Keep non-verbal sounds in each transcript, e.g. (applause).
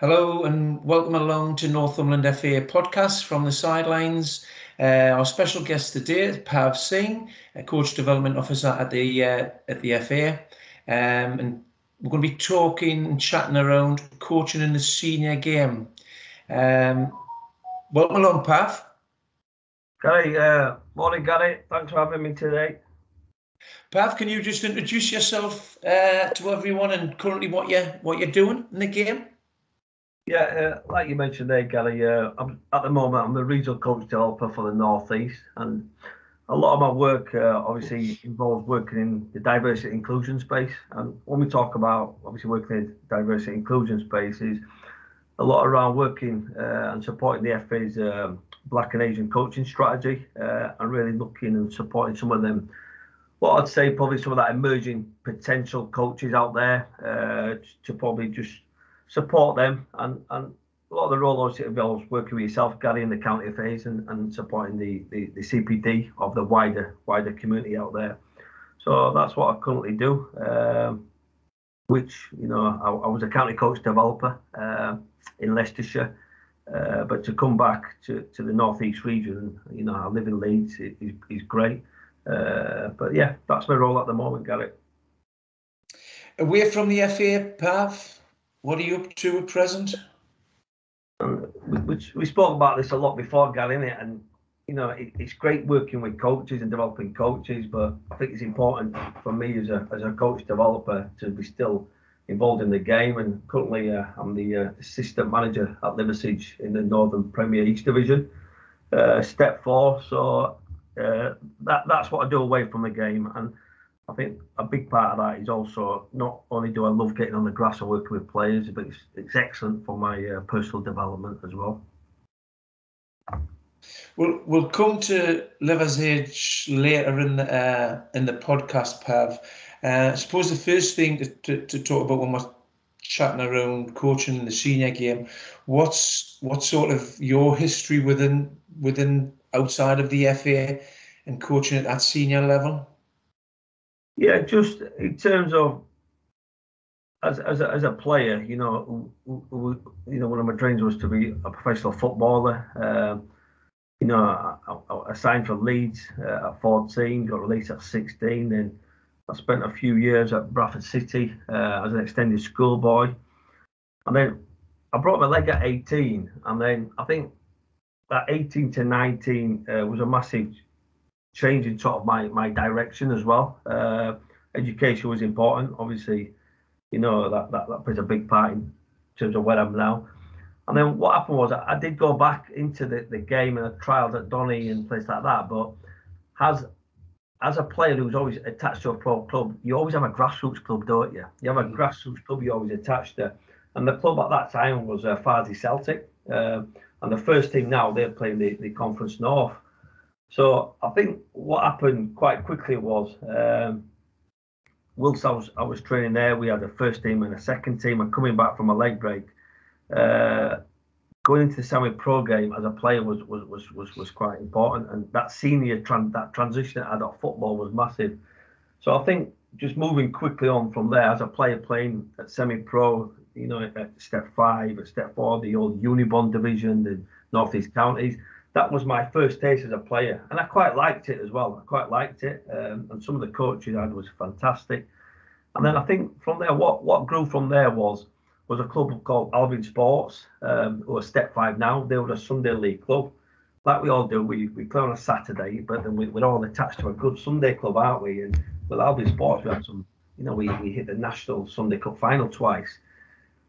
Hello and welcome along to Northumberland FA podcast from the sidelines. Uh, our special guest today is Pav Singh, a coach development officer at the uh, at the FA, um, and we're going to be talking and chatting around coaching in the senior game. Um, welcome along, Pav. Gary, uh, morning, Gary. Thanks for having me today. Pav, can you just introduce yourself uh, to everyone and currently what you what you're doing in the game? Yeah, uh, like you mentioned there, Gary, uh, I'm, at the moment I'm the regional coach developer for the Northeast, and a lot of my work uh, obviously involves working in the diversity inclusion space. And when we talk about obviously working in diversity inclusion spaces, a lot around working uh, and supporting the FA's um, Black and Asian coaching strategy, uh, and really looking and supporting some of them. What I'd say probably some of that emerging potential coaches out there uh, to probably just support them and, and a lot of the role obviously involves working with yourself, Gary, in the county affairs and, and supporting the, the, the CPD of the wider wider community out there. So that's what I currently do. Um, which you know, I, I, was a county coach developer uh, in Leicestershire, uh, but to come back to, to the northeast region, you know, I live in Leeds, is, is great. Uh, but yeah, that's my role at the moment, Gary. Away from the FA, Pav, what are you up to at present? Um, we, we, spoke about this a lot before, Gary, innit? and you know it, it's great working with coaches and developing coaches, but I think it's important for me as a as a coach developer to be still involved in the game. And currently, uh, I'm the uh, assistant manager at Liversedge in the Northern Premier East Division, uh, step four. So uh, that that's what I do away from the game, and I think a big part of that is also not only do I love getting on the grass and working with players, but it's, it's excellent for my uh, personal development as well. We'll we'll come to Liversedge later in the uh, in the podcast, Pav. Uh, I suppose the first thing to, to, to talk about when we're chatting around coaching in the senior game, what's what sort of your history within within outside of the FA and coaching at that senior level? Yeah, just in terms of as as a, as a player, you know, you know, one of my dreams was to be a professional footballer. Um, you know, I, I, I, signed for Leeds uh, at 14, got released at 16. Then I spent a few years at Bradford City uh, as an extended schoolboy, and then I broke my leg at 18. And then I think that 18 to 19 uh, was a massive changing sort of my my direction as well. Uh, education was important, obviously. You know that, that that plays a big part in terms of where I'm now. And then what happened was I, I did go back into the, the game and I trialed at Donny and places like that. But as as a player who's always attached to a pro club, you always have a grassroots club, don't you? You have a grassroots club you're always attached to. And the club at that time was uh, Farsley Celtic. Uh, and the first team now, they're playing the, the Conference North. So I think what happened quite quickly was, um, whilst I was I was training there, we had a first team and a second team, and coming back from a leg break, uh, going into the semi-pro game as a player was was was was, was quite important, and that senior tran- that transition out of football was massive. So I think just moving quickly on from there as a player playing at semi-pro, you know, at step five, at step four, the old Unibond division, the Northeast counties that was my first taste as a player, and I quite liked it as well. I quite liked it, um, and some of the coaches I had was fantastic. And then I think from there, what what grew from there was was a club called Albion Sports, um, who are Step Five now. They were a Sunday league club, like we all do. We we play on a Saturday, but then we, we're all attached to a good Sunday club, aren't we? And with Albion Sports, we had some, you know, we, we hit the national Sunday Cup final twice.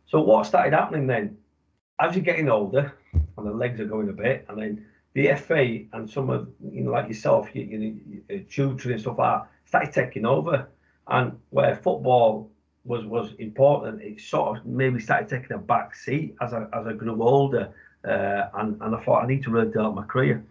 So what started happening then? As you're getting older, and the legs are going a bit, and then the FA and some of you know like yourself, you, you, you and stuff that, started taking over, and where football was was important, it sort of maybe started taking a back seat as I as I grew older, uh, and and I thought I need to really develop my career.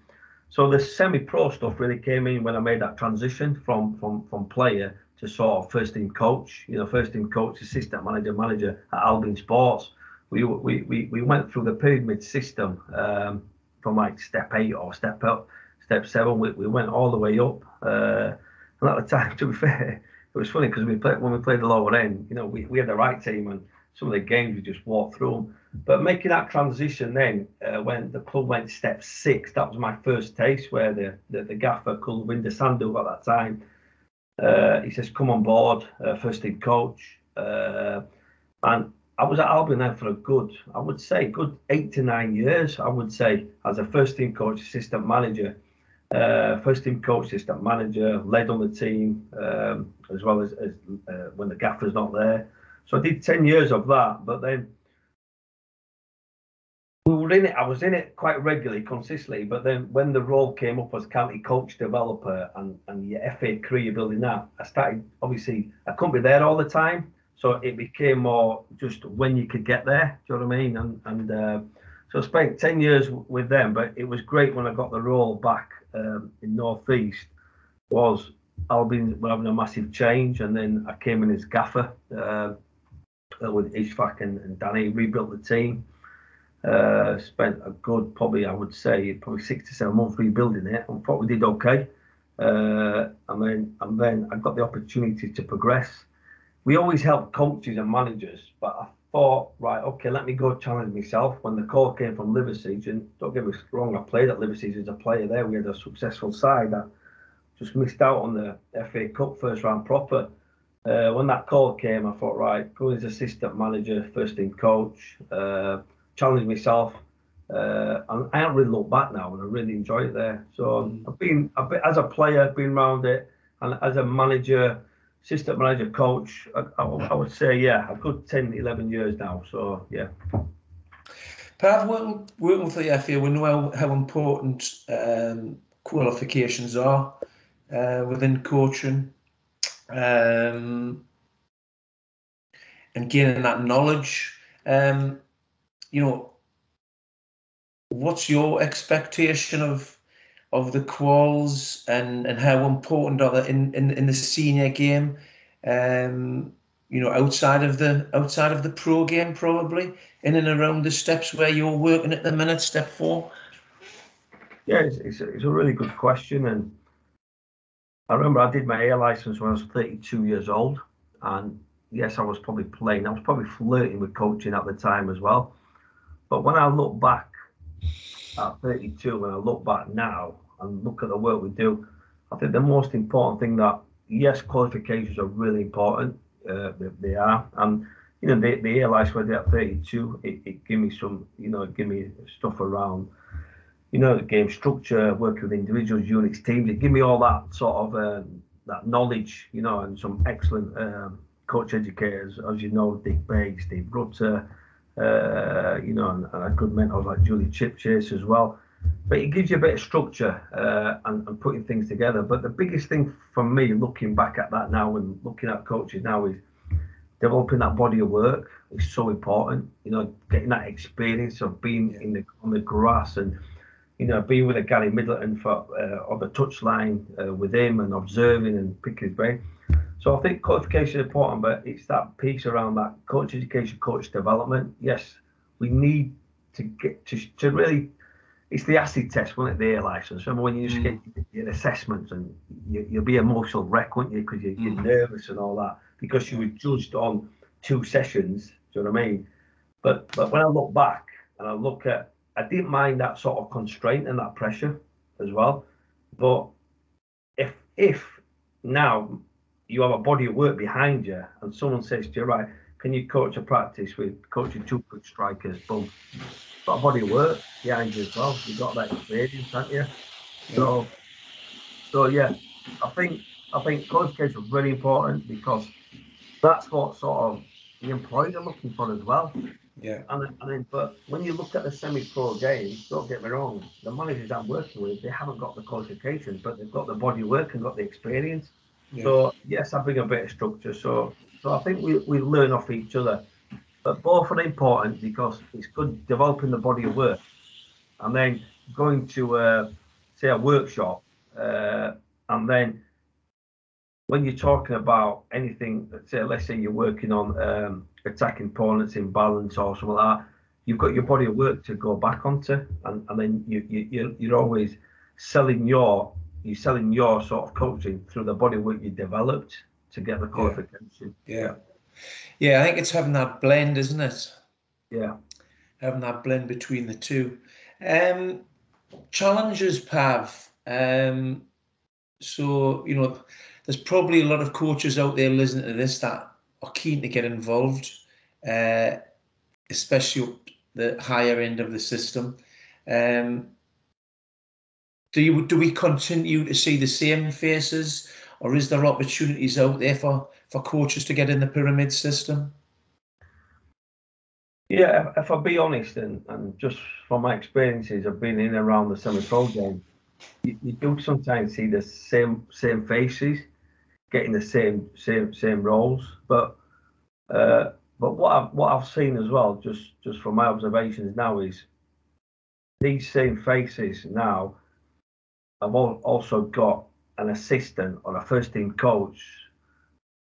So the semi-pro stuff really came in when I made that transition from from from player to sort of first team coach. You know, first team coach, assistant manager, manager at Albion Sports. We we we, we went through the pyramid system. Um, from like step eight or step up, step seven. We, we went all the way up. Uh, and at the time, to be fair, it was funny because we played when we played the lower end. You know, we, we had the right team, and some of the games we just walked through them. But making that transition then, uh, when the club went step six, that was my first taste where the the, the gaffer, Kulwinder Sandhu, at that time, uh, he says, "Come on board, uh, first team coach." Uh, and I was at Albion then for a good, I would say, good eight to nine years. I would say as a first team coach, assistant manager, uh, first team coach, assistant manager, led on the team um, as well as, as uh, when the gaffer's not there. So I did ten years of that, but then we were in it. I was in it quite regularly, consistently. But then when the role came up as county coach developer and and your FA career building that, I started obviously I couldn't be there all the time. So it became more just when you could get there. Do you know what I mean? And and uh, so I spent ten years with them, but it was great when I got the role back um, in Northeast. Was Albion were having a massive change, and then I came in as gaffer uh, with Ishfaq and, and Danny, rebuilt the team. Uh, spent a good, probably I would say, probably six to seven months rebuilding it. I thought we did okay. Uh, and then and then I got the opportunity to progress we always help coaches and managers, but I thought, right, okay, let me go challenge myself. When the call came from and don't get me wrong, I played at Liversedge as a player there. We had a successful side that just missed out on the FA Cup first round proper. Uh, when that call came, I thought, right, go as assistant manager, first team coach, uh, challenge myself. Uh, and I haven't really looked back now, and I really enjoy it there. So mm. I've been, I've been as a player, been around it, and as a manager, assistant manager, coach, I, I, I, would say, yeah, a good 10, 11 years now. So, yeah. Pav, working, working for the FA, we know how, how important um, qualifications are uh, within coaching um, and gaining that knowledge. Um, you know, what's your expectation of of the quals and and how important are they in in, in the senior game um you know outside of the outside of the pro game probably in and around the steps where you're working at the minute step four? Yeah it's, it's, a, it's a really good question and i remember i did my a license when i was 32 years old and yes i was probably playing i was probably flirting with coaching at the time as well. But when i look back at 32, when I look back now and look at the work we do, I think the most important thing that yes, qualifications are really important. Uh, they, they, are, and you know the the where they're at 32, it, it give me some, you know, it gave me stuff around, you know, the game structure, working with individuals, units, teams. It gave me all that sort of uh, that knowledge, you know, and some excellent um, coach educators, as you know, Dick Bate, Steve Rutter, uh, you know, and, and a good mentor like Julie Chipchase as well. But it gives you a bit of structure uh, and, and, putting things together. But the biggest thing for me, looking back at that now and looking at coaches now, is developing that body of work is so important. You know, getting that experience of being in the on the grass and you know being with a Gary Middleton for uh, on the touchline uh, with him and observing and picking his brain. So I think qualification is important, but it's that piece around that coach education, coach development. Yes, we need to get to, to really. It's the acid test, wasn't it? The A license. Remember when you just mm. get your assessments and you, you'll be emotional wreck, won't you? Because you, you're mm. nervous and all that because you were judged on two sessions. Do you know what I mean? But but when I look back and I look at, I didn't mind that sort of constraint and that pressure as well. But if if now you have a body of work behind you, and someone says to you, right, can you coach a practice with coaching two good strikers? Boom. Got a body of work behind you as well. You've got that experience, haven't you? So, so yeah, I think I think qualification is really important because that's what sort of the employers are looking for as well. Yeah. And, and then, but when you look at the semi-pro game, don't get me wrong, the managers I'm working with, they haven't got the qualifications, but they've got the body of work and got the experience. Yeah. So yes, I bring a bit of structure. So so I think we, we learn off each other. But both are important because it's good developing the body of work. And then going to uh, say a workshop uh, and then when you're talking about anything, say let's say you're working on um, attacking opponents in balance or something like that, you've got your body of work to go back onto, and, and then you, you you're always selling your you're selling your sort of coaching through the body work you developed to get the qualification. Yeah. Yeah, I think it's having that blend, isn't it? Yeah. Having that blend between the two. Um, challenges, Pav. Um, so, you know, there's probably a lot of coaches out there listening to this that are keen to get involved, uh, especially the higher end of the system. Um, do you do we continue to see the same faces, or is there opportunities out there for for coaches to get in the pyramid system? Yeah, if, I'll be honest, and, and just from my experiences of being in around the semi-pro game, you, you, do sometimes see the same same faces getting the same same same roles. But uh, but what I've what I've seen as well, just just from my observations now, is these same faces now have also got an assistant or a first team coach.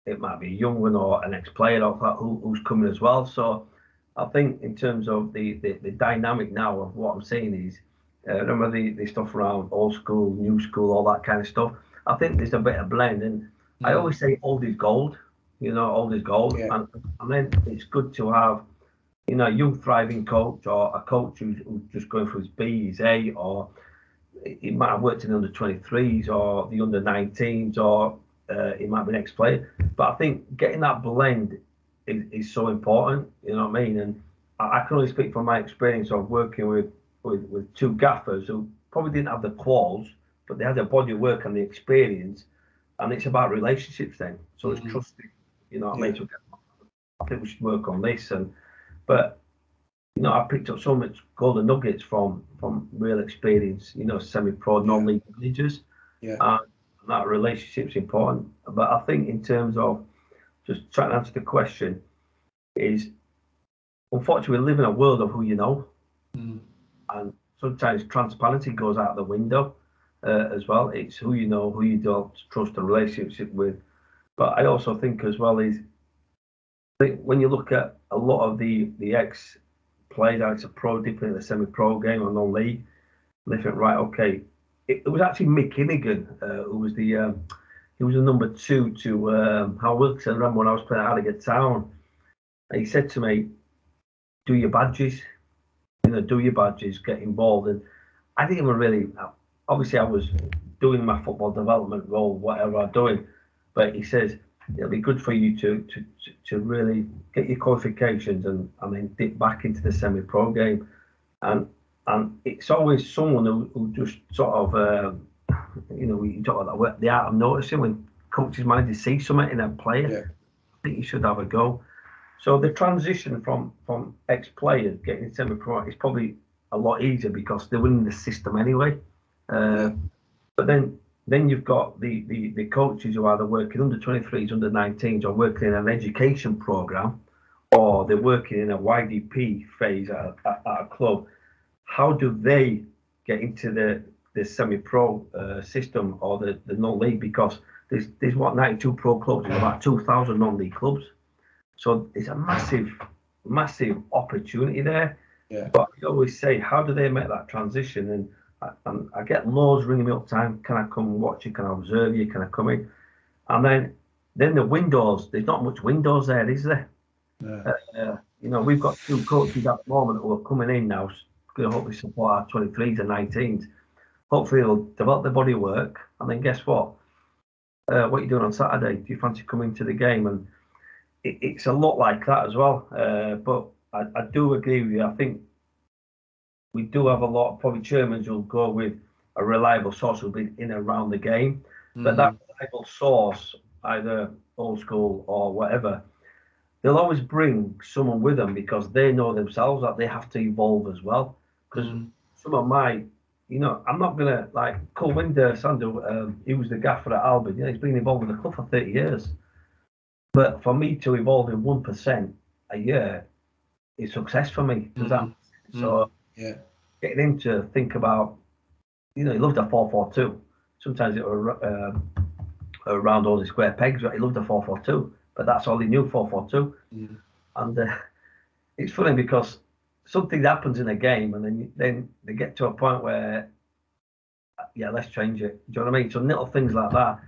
It might be a young one or an ex player who, who's coming as well. So I think in terms of the, the, the dynamic now of what I'm seeing is, uh, remember the, the stuff around old school, new school, all that kind of stuff. I think there's a bit of blend, and mm. I always say old is gold. You know, old is gold, yeah. and, and then it's good to have, you know, a young thriving coach or a coach who's, who's just going through his B, his A, or he might have worked in the under 23s or the under 19s, or uh, he might be an ex player. But I think getting that blend is, is so important. You know what I mean? And I, I, can only speak from my experience of working with, with, with two gaffers who probably didn't have the quals, but they had the body of work and the experience. And it's about relationships then. So mm-hmm. it's trusting. You know what yeah. I mean? So I think we should work on this. And but you know, I picked up so much golden nuggets from from real experience. You know, semi-pro, non-league managers. Yeah. And that relationship's important. But I think in terms of just trying to answer the question is unfortunately we live in a world of who you know mm. and sometimes transparency goes out the window uh, as well it's who you know who you don't trust a relationship with but i also think as well is when you look at a lot of the the ex players it's a pro dipping in the semi-pro game or non-league And they think right okay it, it was actually mick Innigan uh, who was the um, he was the number two to um, Hal Wilkes. I remember when I was playing at Harrogate Town, he said to me, "Do your badges, you know, do your badges, get involved." And I didn't even really. Obviously, I was doing my football development role, whatever I'm doing, but he says it'll be good for you to to to really get your qualifications and and then dip back into the semi-pro game, and and it's always someone who, who just sort of. Uh, you know, you talk about the art of noticing when coaches managers see something in a player. Yeah. I think you should have a go. So the transition from from ex players getting semi-pro is probably a lot easier because they're winning the system anyway. Uh, but then then you've got the, the the coaches who are either working under 23s, under 19s, or working in an education program, or they're working in a YDP phase at, at, at a club. How do they get into the the semi-pro uh, system or the, the non-league because there's there's what 92 pro clubs and about 2,000 non-league clubs. So it's a massive, massive opportunity there. Yeah. But I always say, how do they make that transition? And I, and I get loads ringing me up time. Can I come watch you? Can I observe you? Can I come in? And then then the windows. There's not much windows there, is there? Yeah. Uh, uh, you know, we've got two coaches at the moment who are coming in now. Going to hopefully support our 23s and 19s hopefully they'll develop their body work, and then guess what? Uh, what are you doing on Saturday? Do you fancy coming to the game? And it, it's a lot like that as well. Uh, but I, I, do agree with you. I think we do have a lot. Probably chairmen will go with a reliable source who'll be in and around the game. Mm-hmm. But that reliable source, either old school or whatever, they'll always bring someone with them because they know themselves that they have to evolve as well. Because mm-hmm. some of my you know, I'm not gonna like Kulwinder Sandhu. Um, he was the gaffer at Albion. You know, he's been involved with the club for 30 years. But for me to evolve in one percent a year is success for me. Does mm-hmm. that? So yeah, getting him to think about, you know, he loved a four-four-two. Sometimes it was uh, around all the square pegs. But he loved a four-four-two, but that's all he knew, four-four-two. Mm. And uh, (laughs) it's funny because something happens in a game, and then then they get to a point where, yeah, let's change it. Do you know what I mean? So little things like that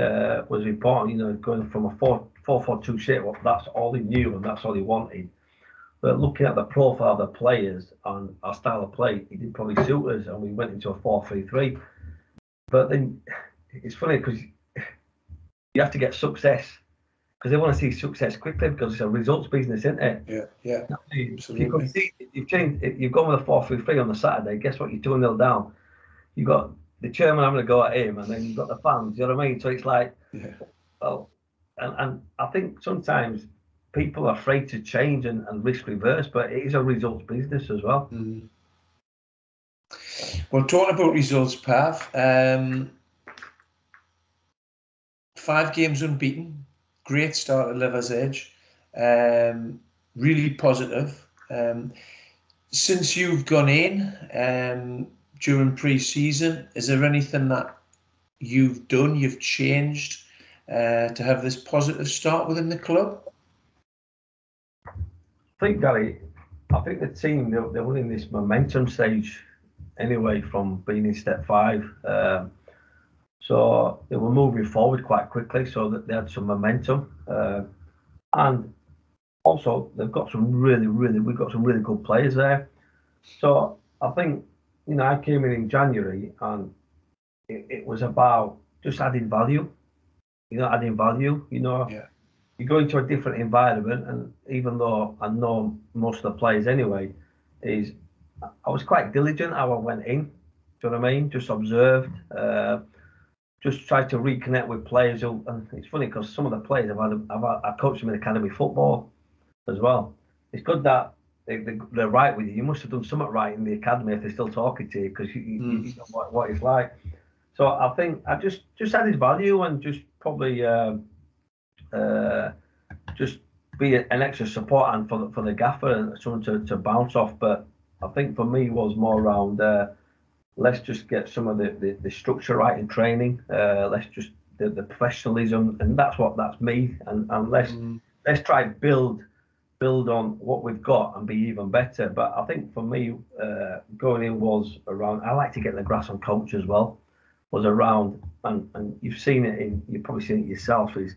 uh, was important. You know, going from a four 4-4-2 shape. Well, that's all he knew and that's all he wanted. But looking at the profile of the players and our style of play, he did probably suit us, and we went into a 4-3-3. But then it's funny because you have to get success because they want to see success quickly because it's a results business, isn't it? Yeah, yeah. Absolutely. You've changed. You've gone with a four-three-three on the Saturday. Guess what? You're two 0 down. You've got the chairman having a go at him, and then you've got the fans. You know what I mean? So it's like, yeah. well, and, and I think sometimes people are afraid to change and, and risk reverse, but it is a results business as well. Mm. Well, talking about results, Pav, um, five games unbeaten, great start at Liversedge, um, really positive. Um, since you've gone in um, during pre-season, is there anything that you've done, you've changed uh, to have this positive start within the club? I think, Gary, I think the team they're, they're in this momentum stage anyway from being in step five. Um, so they were moving forward quite quickly, so that they had some momentum. Uh, and also they've got some really, really, we've got some really good players there. So I think, you know, I came in in January and it, it was about just adding value. You know, adding value. You know, yeah you go into a different environment, and even though I know most of the players anyway, is I was quite diligent how I went in. Do you know what I mean? Just observed, uh, just tried to reconnect with players. Who, and it's funny because some of the players I've had, I've I coached them in academy football as well. It's good that they, they, are right with you. You must have done something right in the academy if they're still talking to you because you, mm. you, know what, what, it's like. So I think I just just added value and just probably. Uh, uh, just be an extra support and for the, for the gaffer and someone to, to bounce off. But I think for me was more around uh, let's just get some of the, the, the structure right in training. Uh, let's just the, the professionalism and that's what that's me. And, and let's mm. let's try build build on what we've got and be even better. But I think for me, uh, going in was around. I like to get the grass on coach as well. Was around and and you've seen it in you've probably seen it yourself is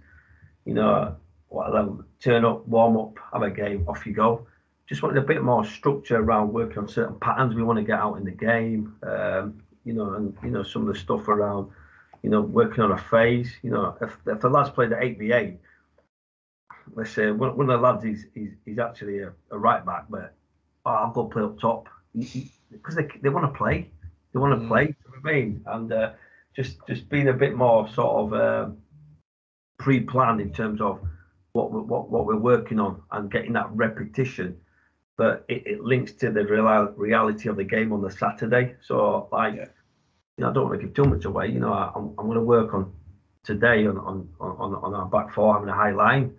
you know, what turn up, warm up, have a game, off you go. Just wanted a bit more structure around working on certain patterns we want to get out in the game. Um, you know, and you know some of the stuff around, you know, working on a phase. You know, if, if the lads played at eight v eight, let's say one, one of the lads is he's, he's actually a, a, right back, but oh, I'll go play up top because they they want to play, they want to mm. play. You know I mean, and uh, just just being a bit more sort of. Uh, pre-planned in terms of what we're, what, what we're working on and getting that repetition but it, it links to the real, reality of the game on the Saturday. So like, yeah. you know, I don't want to give too much away. You know, I, am I'm, I'm going to work on today on, on on on our back four having a high line,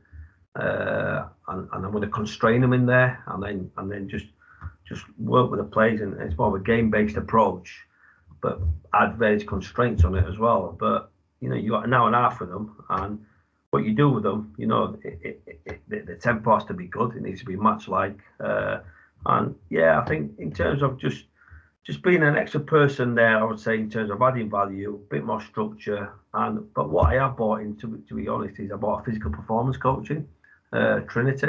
uh, and, and I'm going to constrain them in there, and then and then just just work with the players, and it's more of a game based approach, but add various constraints on it as well. But you know, you got an hour and a half with them, and what you do with them, you know, it, it, it, the tempo has to be good. It needs to be much like, uh, and yeah, I think in terms of just just being an extra person there, I would say in terms of adding value, a bit more structure, and but what I have bought into, to be honest, is I bought physical performance coaching, uh, Trinity.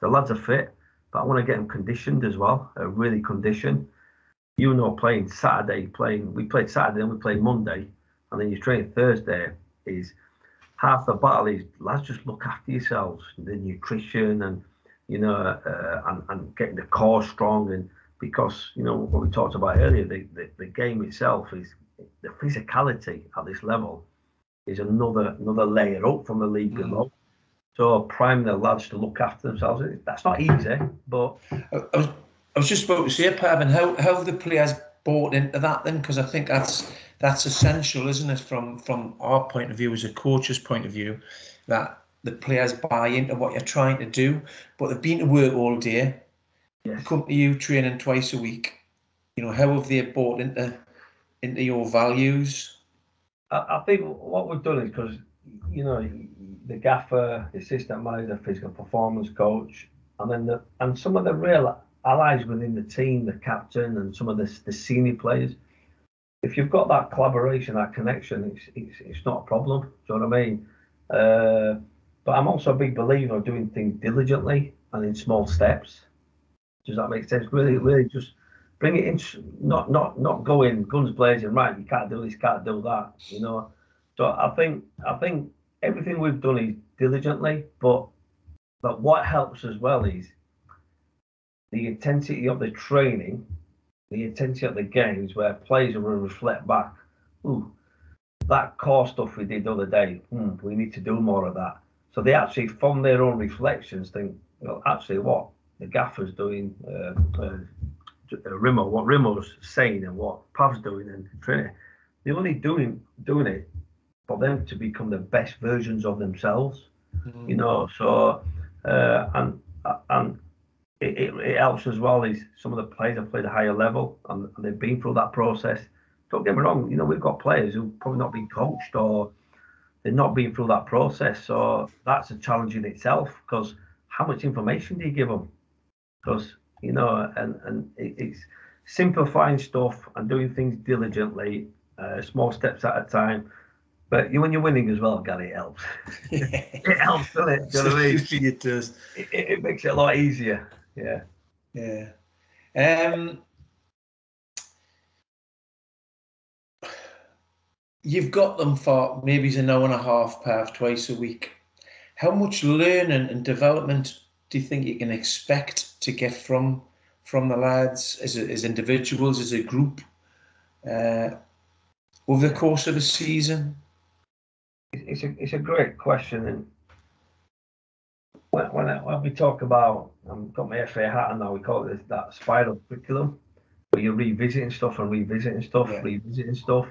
The lads are fit, but I want to get them conditioned as well, uh, really conditioned. You know, playing Saturday, playing we played Saturday, and we played Monday, and then you train Thursday. Is half the battle is lads just look after yourselves, the nutrition and you know uh, and, and getting the core strong and because you know what we talked about earlier, the, the, the game itself is the physicality at this level is another another layer up from the league mm. below. So prime the lads to look after themselves. That's not easy, but I was, I was just about to say, Pavan, how how the players bought into that then? Because I think that's that's essential, isn't it, from from our point of view as a coach's point of view, that the players buy into what you're trying to do. But they've been to work all day, yes. come to you training twice a week. You know, how have they bought into into your values? I, I think what we've done is because you know the gaffer, the assistant manager, physical performance coach, and then the and some of the real allies within the team, the captain, and some of the the senior players if you've got that collaboration, that connection, it's it's, it's not a problem. Do you know what I mean? Uh, but I'm also a big believer of doing things diligently and in small steps. Does that make sense? Really, really just bring it in, not not not going guns blazing. Right, you can't do this, can't do that. You know. So I think I think everything we've done is diligently, but but what helps as well is the intensity of the training, the intensity of the games, where players will reflect back. Ooh, that core stuff we did the other day. Hmm, we need to do more of that. So they actually, from their own reflections, think, well, actually, what the gaffer's doing, uh, uh, Rimo, what Rimo's saying, and what Pav's doing, and training, they're only doing doing it for them to become the best versions of themselves. Mm-hmm. You know, so uh, and and it, it, it, helps as well is some of the players have played a higher level and, and, they've been through that process. Don't get me wrong, you know, we've got players who've probably not been coached or they've not been through that process. So that's a challenge in itself because how much information do you give them? Because, you know, and, and it, it's simplifying stuff and doing things diligently, uh, small steps at a time. But you, when you're winning as well, Gary, it helps. (laughs) it helps, doesn't it? Do you know what I mean? it does. It, it, makes it a lot easier. Yeah. Yeah. Um, you've got them for maybe an hour and a half Pav twice a week. How much learning and development do you think you can expect to get from from the lads as, as individuals, as a group, uh, over the course of a season? it's a it's a great question, and when when, when we talk about I've got my FA hat on now, we call it that spiral curriculum, where you're revisiting stuff and revisiting stuff, yeah. revisiting stuff.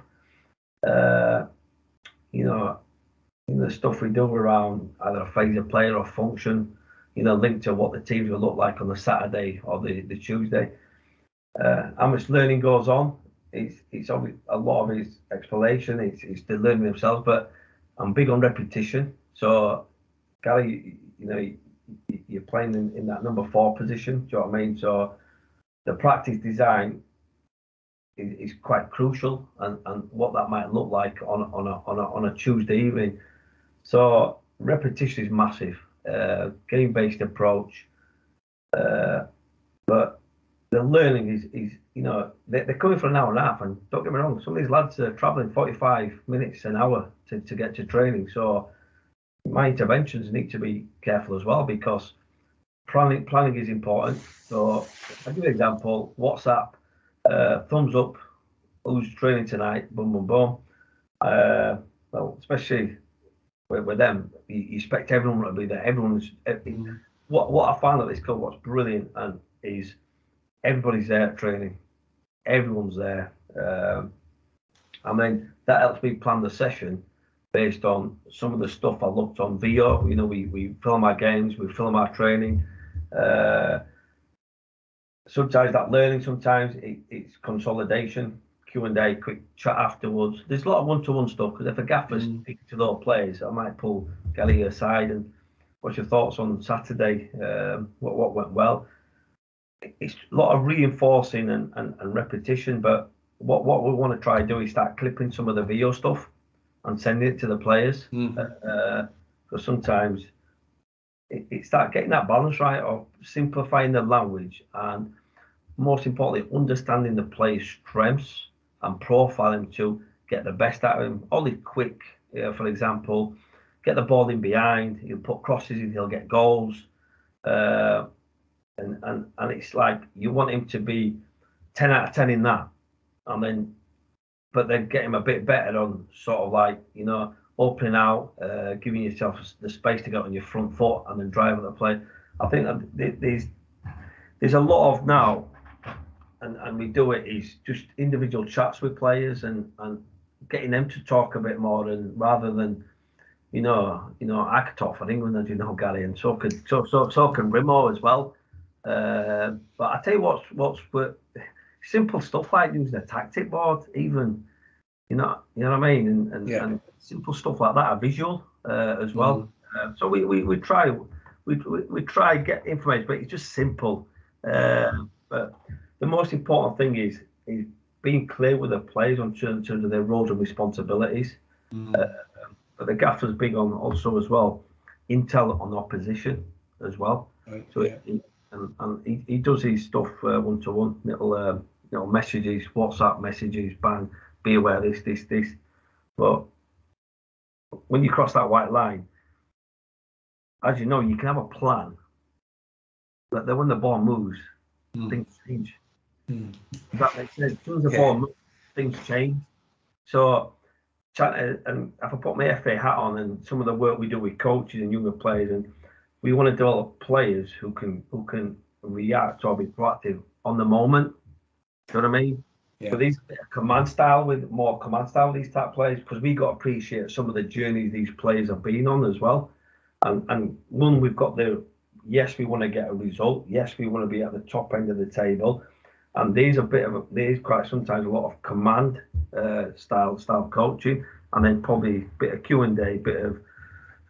Uh, you know, the stuff we do around either a phase of player or function, you know, linked to what the teams will look like on the Saturday or the, the Tuesday. Uh, how much learning goes on? It's it's obvious, a lot of his explanation. It's it's the learning themselves, but I'm big on repetition. So, Gary, you know, you're playing in, in that number four position. Do you know what I mean? So, the practice design is, is quite crucial, and, and what that might look like on on a on a, on a Tuesday evening. So, repetition is massive. Uh, game based approach, uh, but the learning is is you know they're, they're coming for an hour and a half, and don't get me wrong, some of these lads are travelling 45 minutes an hour to, to get to training. So my interventions need to be careful as well because planning planning is important. So I give an example: WhatsApp, uh, thumbs up, who's training tonight? Boom, boom, boom. Uh, well, especially with, with them, you, you, expect everyone to be there. Everyone's mm-hmm. what what I find at this club. What's brilliant and is everybody's there training. Everyone's there. Um, I mean, that helps me plan the session based on some of the stuff I looked on Veo. You know, we, we film our games, we film our training. Uh, sometimes that learning, sometimes it, it's consolidation, Q and A, quick chat afterwards. There's a lot of one-to-one stuff because if a gaffer's mm. speaking to those players, I might pull Gary aside and what's your thoughts on Saturday? Um, what what went well? It's a lot of reinforcing and, and, and repetition, but what what we want to try to do is start clipping some of the Veo stuff and sending it to the players. Because mm. uh, sometimes it, it start getting that balance right of simplifying the language and most importantly, understanding the player's strengths and profiling to get the best out of him. Ollie quick, uh, for example, get the ball in behind, he'll put crosses in, he'll get goals. Uh, and, and, and it's like you want him to be 10 out of 10 in that. And then but then get him a bit better on sort of like you know opening out, uh, giving yourself the space to get on your front foot and then driving the play. I think that there's there's a lot of now, and, and we do it is just individual chats with players and and getting them to talk a bit more and rather than you know you know I could talk for England as you know Gary and so could so so so can Rimo as well. Uh, but I tell you what's what's simple stuff like using a tactic board, even you know, you know what I mean, and, and, yeah. and simple stuff like that, a visual uh, as well. Mm. Uh, so we, we, we try we, we, we try get information, but it's just simple. Uh, but the most important thing is is being clear with the players on terms of their roles and responsibilities. Mm. Uh, but the gaffer's big on also as well. intel on the opposition as well. Right, So yeah. he, and, and he, he does his stuff one to one, little um, little messages, WhatsApp messages, bang, be aware this, this, this. But when you cross that white line, as you know, you can have a plan, but then when the ball moves, Mm. things change. Mm. That make sense? As soon as the Yeah. ball moves, things change. So, chat- and if I put my FA hat on and some of the work we do with coaches and younger players, and we want to develop players who can who can react or be proactive on the moment. Do you know what I mean? Yeah. So these command style with more command style these type players because we got to appreciate some of the journeys these players have been on as well. And and one we've got the yes we want to get a result. Yes we want to be at the top end of the table. And these are a bit of a, these quite sometimes a lot of command uh, style style coaching, and then probably a bit of Q and A, bit of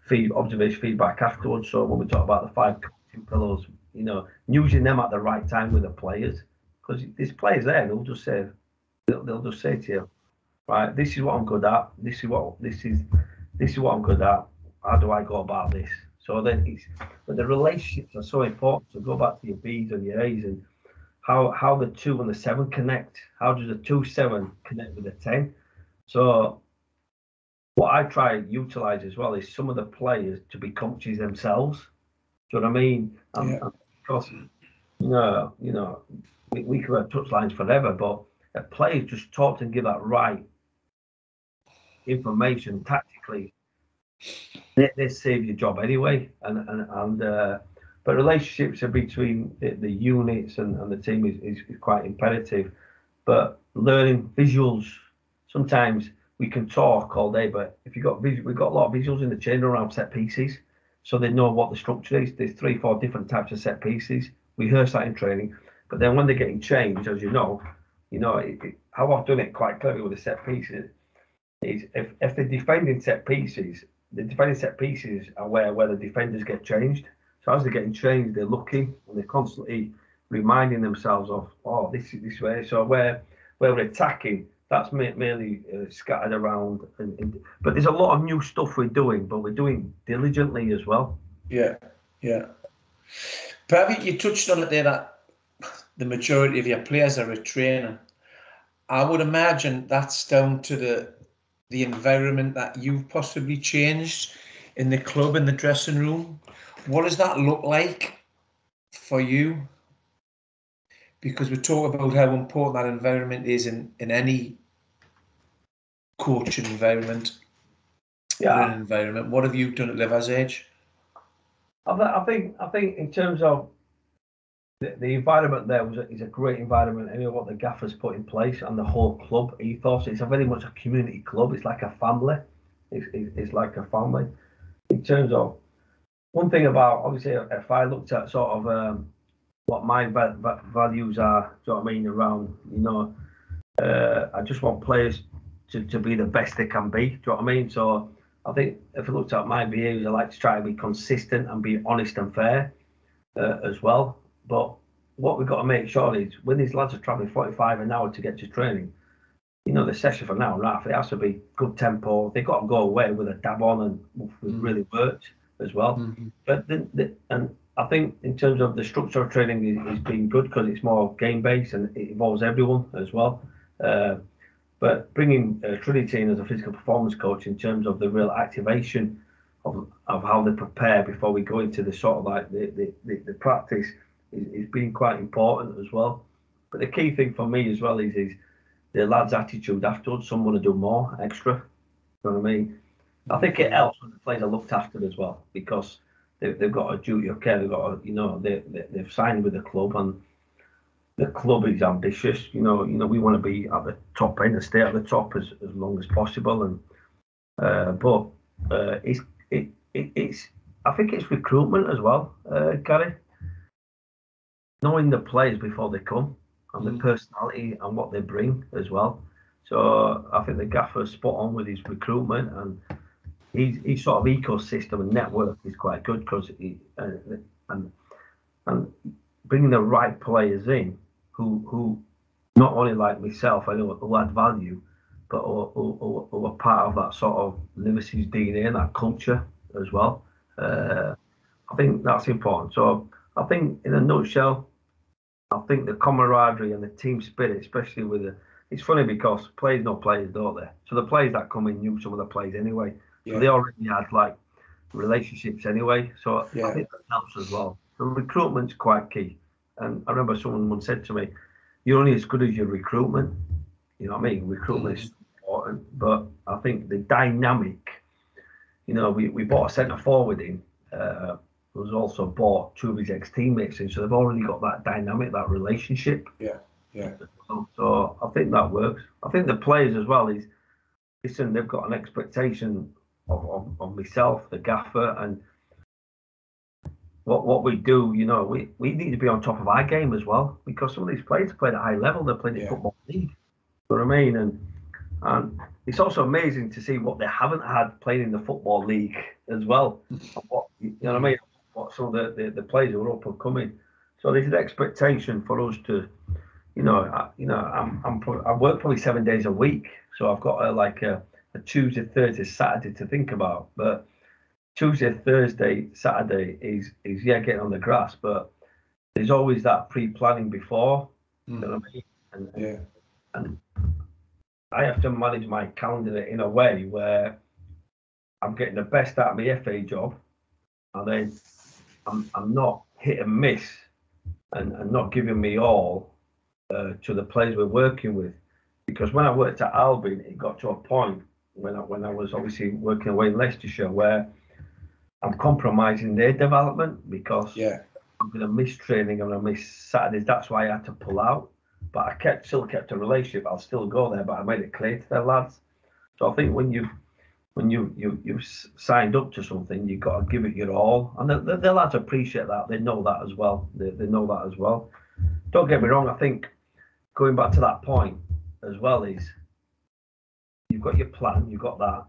feed observation feedback afterwards. So when we talk about the five coaching pillars, you know, using them at the right time with the players, because there's players there, they'll just say, they'll, they'll just say to you, right, this is what I'm good at. This is what this is, this is what I'm good at. How do I go about this? So then it's, but the relationships are so important. So go back to your B's and your A's and how how the two and the seven connect. How does the two seven connect with the ten? So what I try and utilize as well is some of the players to be coaches themselves. Do you know what I mean? Yeah. because you know, you know, we, we could have touchlines forever, but a player just talk and give that right information tactically. They, they save your job anyway, and and and. Uh, but relationships are between the, the units and, and the team is, is, is quite imperative. But learning visuals, sometimes we can talk all day, but if you got we've got a lot of visuals in the chain around set pieces, so they know what the structure is. There's three, four different types of set pieces. We rehearse that in training, but then when they're getting changed, as you know, you know it, it, how I've done it quite cleverly with the set pieces is if if they're defending set pieces, the defending set pieces are where where the defenders get changed. So as they're getting changed, they're looking and they're constantly reminding themselves of, oh, this is this way. So where where we're attacking, that's mainly uh, scattered around. And, and, but there's a lot of new stuff we're doing, but we're doing diligently as well. Yeah, yeah. But I think you touched on it there that the majority of your players are retraining. I would imagine that's down to the the environment that you've possibly changed in the club in the dressing room. What does that look like for you? Because we talk about how important that environment is in, in any coaching environment, Yeah, environment. What have you done at Liversedge? I, th- I think I think in terms of the, the environment there was a, is a great environment. I know what the gaffers put in place and the whole club ethos. It's a very much a community club. It's like a family. It's, it's, it's like a family. In terms of one thing about obviously, if I looked at sort of um, what my va- va- values are, do you know what I mean? Around you know, uh, I just want players to, to be the best they can be. Do you know what I mean? So I think if I looked at my behaviours, I like to try to be consistent and be honest and fair uh, as well. But what we've got to make sure is when these lads are travelling 45 an hour to get to training, you know, the session for now and half, it has to be good tempo. They've got to go away with a dab on and Mm. really worked as well. But the, the, and I think in terms of the structure of training is, is been good because it's more game based and it involves everyone as well. Uh, but bringing uh, Trinity in as a physical performance coach in terms of the real activation of, of how they prepare before we go into the sort of like the, the, the, the practice is, is being quite important as well. But the key thing for me as well is is the lads' attitude afterwards. Some want to do more extra. You know what I mean? I think it helps when the players are looked after as well because they've, they've got a duty of care. They've got, a, you know, they, they they've signed with the club and the club is ambitious. You know, you know, we want to be at the top end and stay at the top as, as long as possible. And uh, but uh, it's it, it it's I think it's recruitment as well, uh, Gary. Knowing the players before they come and Mm. the personality and what they bring as well. So I think the gaffer's spot on with his recruitment and his, his sort of ecosystem and network is quite good because uh, and and bringing the right players in who who not only like myself I know who add value but who, who, who are part of that sort of Liverpool's DNA and that culture as well Uh, I think that's important. So I think in a nutshell, I think the camaraderie and the team spirit, especially with the, it's funny because players know players, don't they? So the players that come in knew some of the players anyway. Yeah. So they already had like relationships anyway. So yeah. I think that helps as well. The recruitment's quite key. And I remember someone once said to me, "You're only as good as your recruitment." You know what I mean? Recruitment mm-hmm. is important, but I think the dynamic. You know, we, we bought a centre forward in. Uh, who's also bought two of his ex teammates in, so they've already got that dynamic, that relationship. Yeah, yeah. So I think that works. I think the players as well is listen, they've got an expectation of, of, of myself, the gaffer, and what what we do, you know, we, we need to be on top of our game as well because some of these players play at a high level. They're playing yeah. in football league. You know what I mean? And and it's also amazing to see what they haven't had playing in the football league as well. what you know what I mean? What some of the, the, the players who are up and coming. So there's an expectation for us to, you know, I, you know, I'm, I'm I work probably seven days a week, so I've got a, like a Tuesday, Thursday, Saturday to think about. But Tuesday, Thursday, Saturday is is yeah getting on the grass, but there's always that pre-planning before. Mm. You know what I mean? And, yeah. And I have to manage my calendar in a way where I'm getting the best out of my FA job, and then I'm I'm not hit and miss, and, and not giving me all uh, to the players we're working with, because when I worked at Albion, it got to a point when I when I was obviously working away in Leicestershire where I'm compromising their development because yeah. I'm going to miss training. I'm going to miss Saturdays. That's why I had to pull out. But I kept still kept a relationship. I'll still go there, but I made it clear to their lads. So I think when you when you you you've signed up to something, you've got to give it your all, and the, the, the lads appreciate that. They know that as well. They, they know that as well. Don't get me wrong. I think going back to that point as well is you've got your plan, you've got that,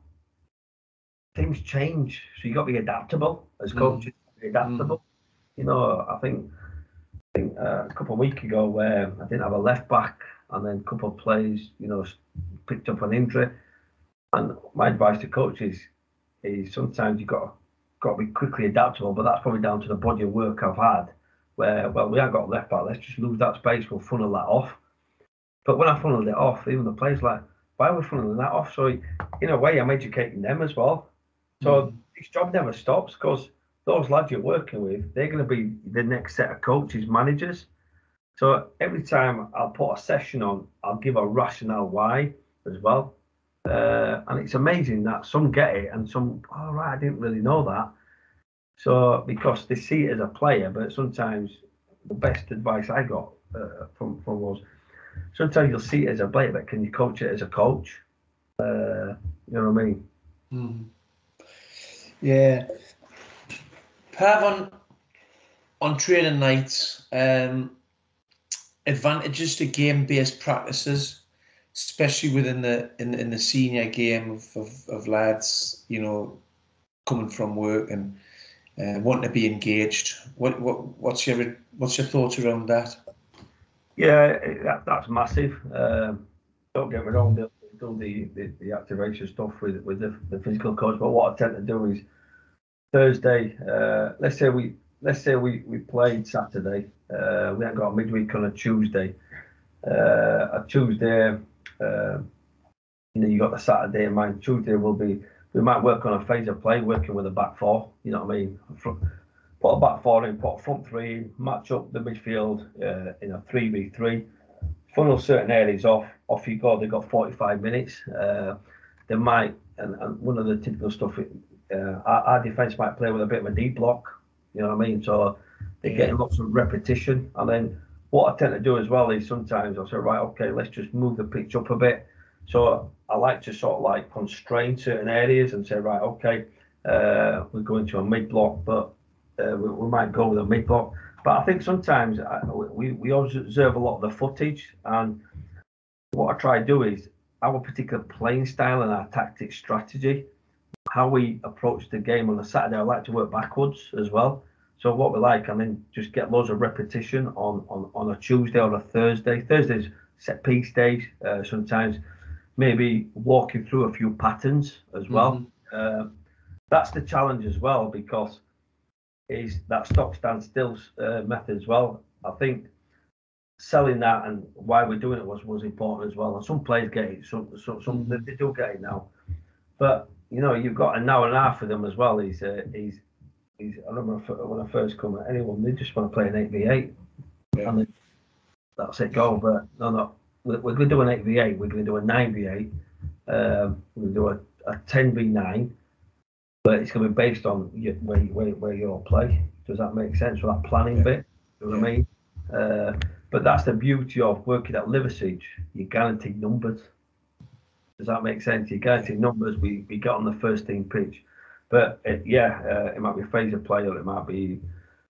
things change, so you've got to be adaptable as mm. coaches. Mm. Be adaptable. Mm. You know, I think, I think uh, a couple of weeks ago where I didn't have a left back, and then a couple of plays, you know, picked up an injury. And my advice to coaches is sometimes you've got to, got to be quickly adaptable, but that's probably down to the body of work I've had. Where well, we haven't got left back. Let's just lose that space. We'll funnel that off. But when I funneled it off, even the players like, why are we funneling that off? So in a way, I'm educating them as well. So mm. this job never stops because those lads you're working with, they're going to be the next set of coaches, managers. So every time I'll put a session on, I'll give a rationale why as well. Uh, and it's amazing that some get it and some, oh, right, I didn't really know that. So because they see it as a player, but sometimes the best advice I got uh, from, from was sometimes you'll see it as a player, but can you coach it as a coach? Uh, you know what I mean? Mm. Yeah. Pav on on training nights, um, advantages to game based practices, especially within the in, in the senior game of, of, of lads, you know, coming from work and uh, wanting to be engaged. What what what's your what's your thoughts around that? Yeah, that, that's massive. Um, don't get me wrong, do the, the, the, activation stuff with with the, the physical coach. But what I tend to do is Thursday. Uh, let's say we let's say we we played Saturday. Uh, we haven't got a midweek on a Tuesday. Uh, a Tuesday, uh, you know, you got the Saturday in mind. Tuesday will be we might work on a phase of play, working with a back four. You know what I mean? Put a back four in, put a front three in, match up the midfield uh, in a three v three funnel certain areas off. Off you go. They've got 45 minutes. Uh, they might, and, and, one of the typical stuff, uh, our, our defence might play with a bit of a deep block. You know what I mean? So they're getting lots of repetition. And then what I tend to do as well is sometimes I'll say, right, okay, let's just move the pitch up a bit. So I like to sort of like constrain certain areas and say, right, okay, uh, we're going to a mid block, but uh, we, we, might go with a mid block. But I think sometimes I, we, we observe a lot of the footage, and what I try to do is our particular playing style and our tactic strategy, how we approach the game on a Saturday. I like to work backwards as well. So what we like, and then just get loads of repetition on on, on a Tuesday or a Thursday. Thursdays set piece days. Uh, sometimes maybe walking through a few patterns as well. Mm-hmm. Uh, that's the challenge as well because is that stop stand still uh, method as well. I think selling that and why we're doing it was was important as well. And some players get it, some some, some mm-hmm. they do get it now. But you know, you've got an hour and a half for them as well. He's uh, he's he's. I remember when I first come at anyone, they just want to play an eight v eight, and that's it. Go, but no, no. We're, we're going to do an eight v eight. We're going to do a nine v eight. Um, we're going to do a, a ten v nine, but it's going to be based on your, where where where you all play. Does that make sense? For that planning yeah. bit, you know what I mean? Uh, but that's the beauty of working at Liversedge. You guarantee numbers. Does that make sense? You guarantee numbers. We we got on the first team pitch, but it, yeah, uh, it might be a phase of play or it might be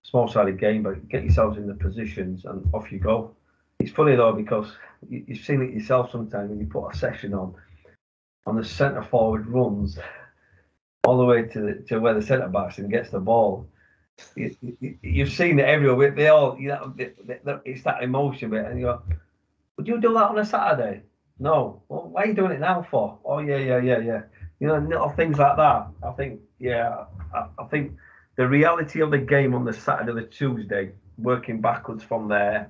small sided game. But get yourselves in the positions and off you go. It's funny though because you, you've seen it yourself sometimes when you put a session on, on the centre forward runs all the way to the, to where the centre backs and gets the ball you, have seen it everywhere. They all, you know, they, they, it's that emotion bit, and you go, "Would you do that on a Saturday?" No. Well, why are you doing it now for? Oh yeah, yeah, yeah, yeah. You know, little things like that. I think, yeah, I, I think the reality of the game on the Saturday, the Tuesday, working backwards from there,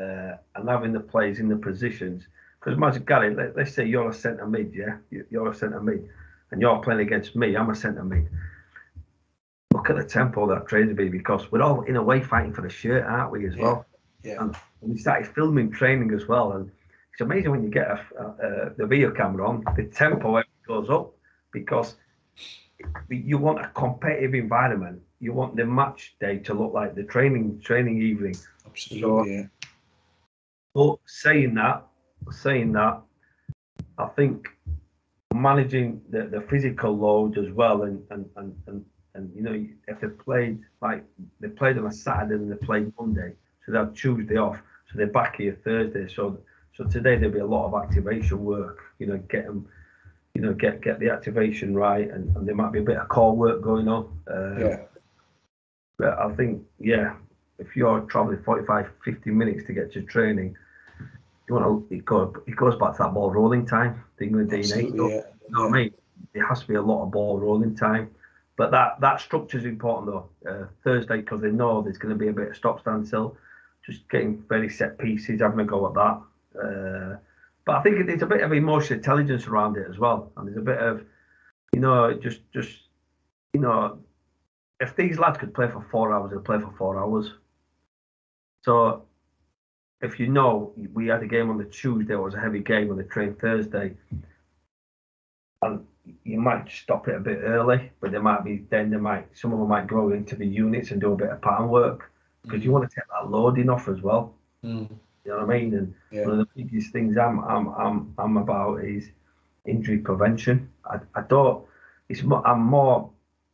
uh, and having the players in the positions. Because imagine, Gary, let, us say you're a centre mid, yeah, you're a centre mid, and you're playing against me. I'm a centre mid look at the tempo that trains be because we're all in a way fighting for the shirt, aren't we, as yeah. well? Yeah. And we started filming training as well, and it's amazing when you get a, a, the video camera on, the tempo goes up because you want a competitive environment. You want the match day to look like the training training evening. Absolutely. So, yeah. But saying that, saying that, I think managing the, the physical load as well and, and, and, and and you know, if they played like they played on a Saturday and they played Monday, so they have Tuesday off, so they're back here Thursday. So so today there'll be a lot of activation work. You know, get them, you know, get get the activation right, and, and there might be a bit of core work going on. Uh, yeah. But I think yeah, if you're traveling 45, 50 minutes to get to training, you want to it goes it goes back to that ball rolling time thing with DNA. Yeah. You know what I mean? It has to be a lot of ball rolling time. But that that structure is important though. Uh, Thursday because they know there's going to be a bit of stop stand still, just getting very set pieces, having a go at that. Uh, but I think there's a bit of emotional intelligence around it as well, and there's a bit of, you know, just just you know, if these lads could play for four hours, they'd play for four hours. So if you know we had a game on the Tuesday, it was a heavy game on the train Thursday, and you might stop it a bit early, but there might be then they might some of them might grow into the units and do a bit of pattern work because mm. you want to take that loading off as well. Mm. You know what I mean? And yeah. one of the biggest things I'm I'm I'm I'm about is injury prevention. I, I don't. It's more, I'm more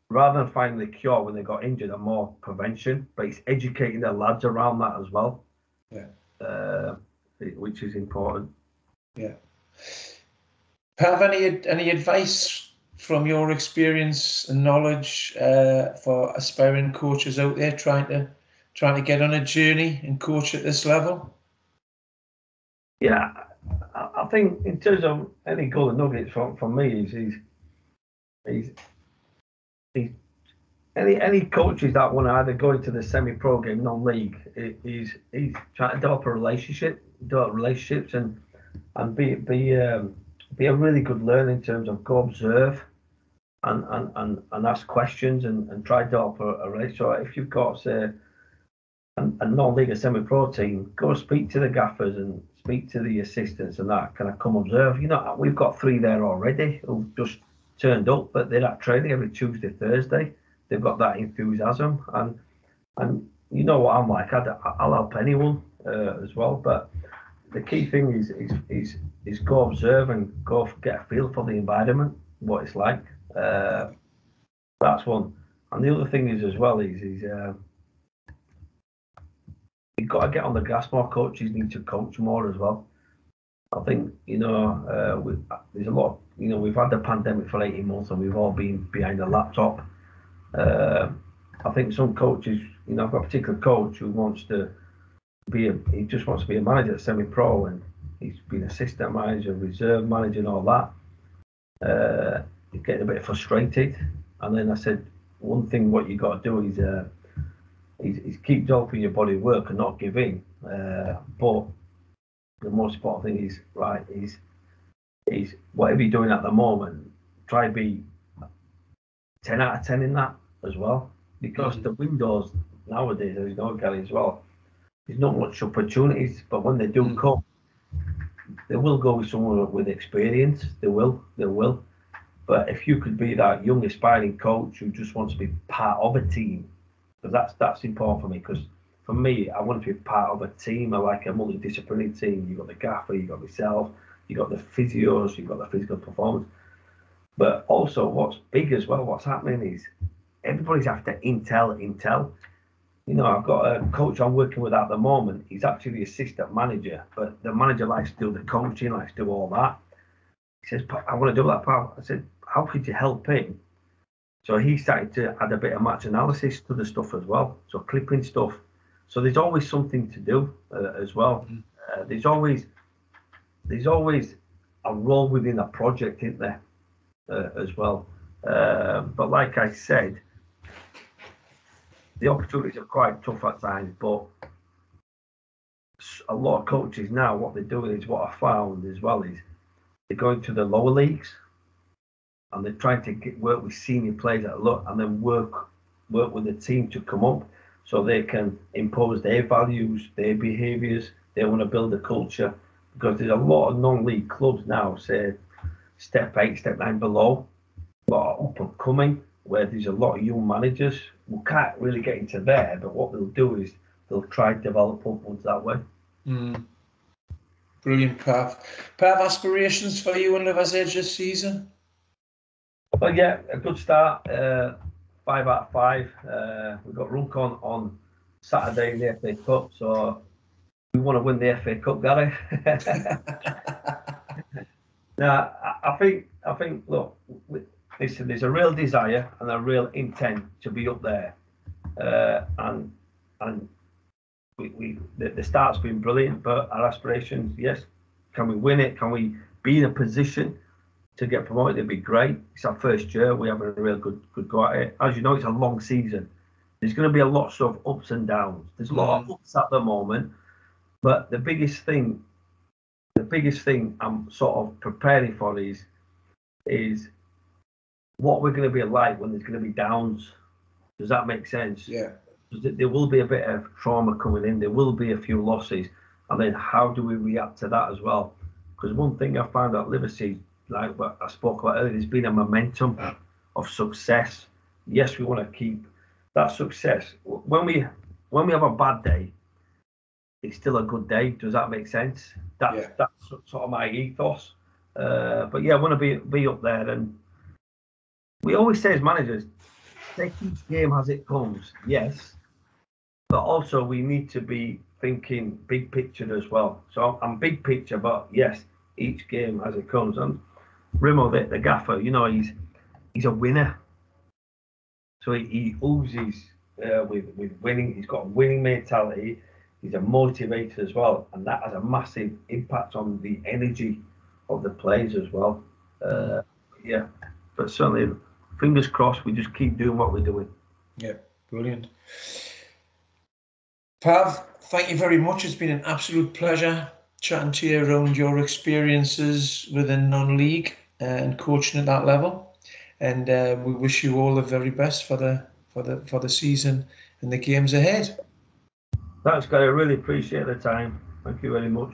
rather than finding the cure when they got injured. I'm more prevention, but it's educating the lads around that as well. Yeah. Uh, which is important. Yeah. Have any any advice from your experience and knowledge uh, for aspiring coaches out there trying to trying to get on a journey and coach at this level? Yeah, I think in terms of any golden nuggets from, from me is he's, he's, he's any any coaches that want to either go into the semi-pro game, non-league, he's he's trying to develop a relationship, develop relationships, and and be be um, be a really good learner in terms of go observe and and, and, and ask questions and, and try to develop a, a race. So if you've got say a, a non-league semi-pro team, go speak to the gaffers and speak to the assistants and that. Can I come observe? You know, we've got three there already who've just turned up, but they're at training every Tuesday, Thursday. They've got that enthusiasm and and you know what I'm like. I'd, I'll help anyone uh, as well, but the key thing is is is is go observe and go get a feel for the environment, what it's like. Uh, that's one. And the other thing is as well is is uh, you've got to get on the gas more. Coaches need to coach more as well. I think you know uh, we, there's a lot. Of, you know we've had the pandemic for 18 months and we've all been behind a laptop. Uh, I think some coaches, you know, I've got a particular coach who wants to be a, he just wants to be a manager, semi-pro, and he's been assistant manager, reserve manager, and all that. Uh, getting a bit frustrated And then I said, one thing what you got to do is, uh, is, is keep developing your body work and not give in. Uh, but the most important thing is right is is whatever you're doing at the moment, try and be ten out of ten in that as well. Because mm-hmm. the windows nowadays, as you know, Gary, as well, there's not much opportunities, but when they do mm-hmm. come, they will go with someone with experience. They will, they will. But if you could be that young aspiring coach who just wants to be part of a team, because that's that's important for me. Because for me, I want to be part of a team. I like a multidisciplinary team. You've got the gaffer, you've got myself, you've got the physios, you've got the physical performance. But also, what's big as well, what's happening is everybody's after intel, intel. You know, I've got a coach I'm working with at the moment. He's actually the assistant manager, but the manager likes to do the coaching, likes to do all that. He says, I want to do that, pal. I said, how could you help him? So he started to add a bit of match analysis to the stuff as well. So clipping stuff. So there's always something to do uh, as well. Mm-hmm. Uh, there's always there's always a role within a project, isn't there, uh, as well. Uh, but like I said, the opportunities are quite tough at times. But a lot of coaches now, what they're doing is what I found as well is they're going to the lower leagues and they're trying to get, work with senior players at look and then work work with the team to come up so they can impose their values, their behaviours. They want to build a culture because there's a lot of non-league clubs now, say step eight, step nine below, but up and coming, where there's a lot of young managers who can't really get into there. But what they'll do is they'll try to develop upwards that way. Mm. Brilliant, Pav. Pav, aspirations for you and Edge this season? Well, yeah, a good start. Uh, five out of five. Uh, we've got Runcorn on Saturday in the FA Cup, so we want to win the FA Cup, Gary. (laughs) (laughs) now, I think, I think, look, listen, there's a real desire and a real intent to be up there, uh, and and we, we the, the start's been brilliant, but our aspirations, yes, can we win it? Can we be in a position? to get promoted, it'd be great. It's our first year. We have a real good good go at it. As you know, it's a long season. There's going to be a lot of ups and downs. There's a lot of ups at the moment, but the biggest thing, the biggest thing I'm sort of preparing for is, is what we're going to be like when there's going to be downs. Does that make sense? Yeah. There will be a bit of trauma coming in. There will be a few losses, and then how do we react to that as well? Because one thing I found at Liverpool like what I spoke about earlier, there's been a momentum of success. Yes, we want to keep that success. When we when we have a bad day, it's still a good day. Does that make sense? That's yeah. that's sort of my ethos. Uh, but yeah, I want to be be up there, and we always say as managers, take each game as it comes. Yes, but also we need to be thinking big picture as well. So I'm big picture, but yes, each game as it comes. And Rimo, the, the gaffer, you know, he's he's a winner. So he, he oozes uh, with with winning. He's got a winning mentality. He's a motivator as well, and that has a massive impact on the energy of the players as well. Uh, yeah, but certainly, fingers crossed, we just keep doing what we're doing. Yeah, brilliant. Pav, thank you very much. It's been an absolute pleasure chatting to you around your experiences within non-league and coaching at that level. And uh, we wish you all the very best for the for the for the season and the games ahead. Thanks, Gary. I really appreciate the time. Thank you very much.